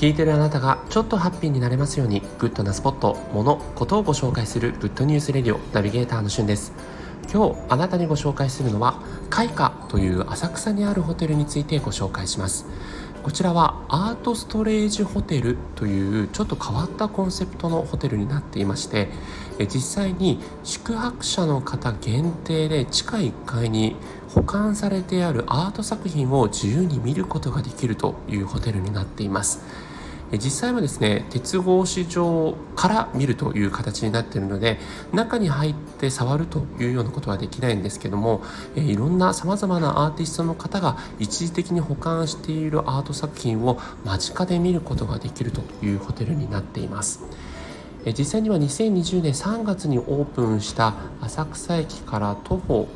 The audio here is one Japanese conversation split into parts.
聞いてるあなたがちょっとハッピーになれますようにグッドなスポット、物、ことをご紹介するグッドニュースレディオナビゲーターのしゅんです。今日あなたにご紹介するのは KAIKAという浅草にあるホテルについてご紹介します。こちらはアートストレージホテルというちょっと変わったコンセプトのホテルになっていまして実際に宿泊者の方限定で地下1階に保管されてあるアート作品を自由に見ることができるというホテルになっています。実際はですね鉄格子状から見るという形になっているので中に入って触るというようなことはできないんですけどもいろんなさまざまなアーティストの方が一時的に保管しているアート作品を間近で見ることができるというホテルになっています。実際には2020年3月にオープンした浅草駅から徒歩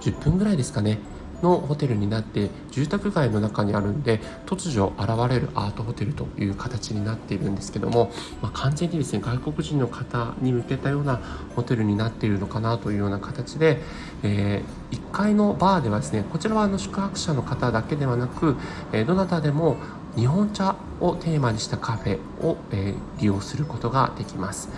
10分ぐらいですかねのホテルになって住宅街の中にあるんで突如現れるアートホテルという形になっているんですけども、まあ、完全にですね外国人の方に向けたようなホテルになっているのかなというような形で、えー、1階のバーではですねこちらはあの宿泊者の方だけではなく、えー、どなたでも日本茶をテーマにしたカフェを、えー、利用することができます。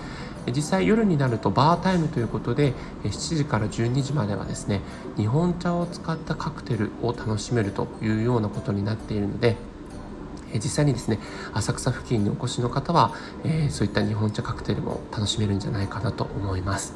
実際夜になるとバータイムということで7時から12時まではですね日本茶を使ったカクテルを楽しめるというようなことになっているので実際にですね浅草付近にお越しの方は、え、そういった日本茶カクテルも楽しめるんじゃないかなと思います。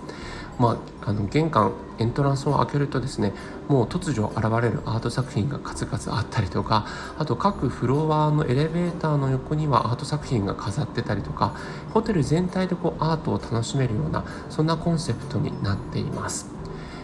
まあ、あの玄関エントランスを開けるとですねもう突如現れるアート作品が数々あったりとかあと各フロアのエレベーターの横にはアート作品が飾ってたりとかホテル全体でこうアートを楽しめるようなそんなコンセプトになっています。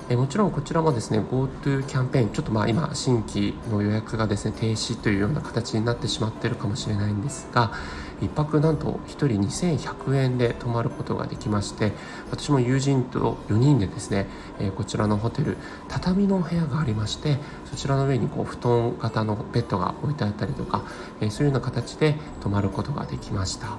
えもちろんこちらもですね GoTo キャンペーンちょっとまあ今新規の予約がですね停止というような形になってしまっているかもしれないんですが1泊なんと1人2100円で泊まることができまして私も友人と4人でですね、えこちらのホテル畳の部屋がありましてそちらの上にこう布団型のベッドが置いてあったりとか、えそういうような形で泊まることができました。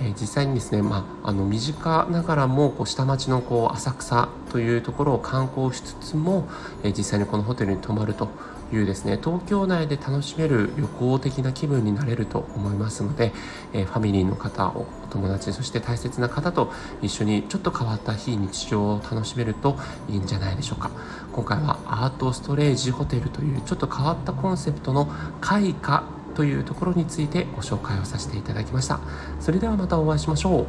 え実際にですね、まあ、あの身近ながらもこう下町のこう浅草というところを観光しつつも、え実際にこのホテルに泊まるというですね東京内で楽しめる旅行的な気分になれると思いますので、えファミリーの方お友達そして大切な方と一緒にちょっと変わった非日常を楽しめるといいんじゃないでしょうか。今回はアートストレージホテルというちょっと変わったコンセプトの開花というところについてご紹介をさせていただきましたそれではまたお会いしましょう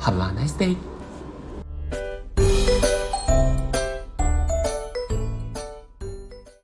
Have a nice day!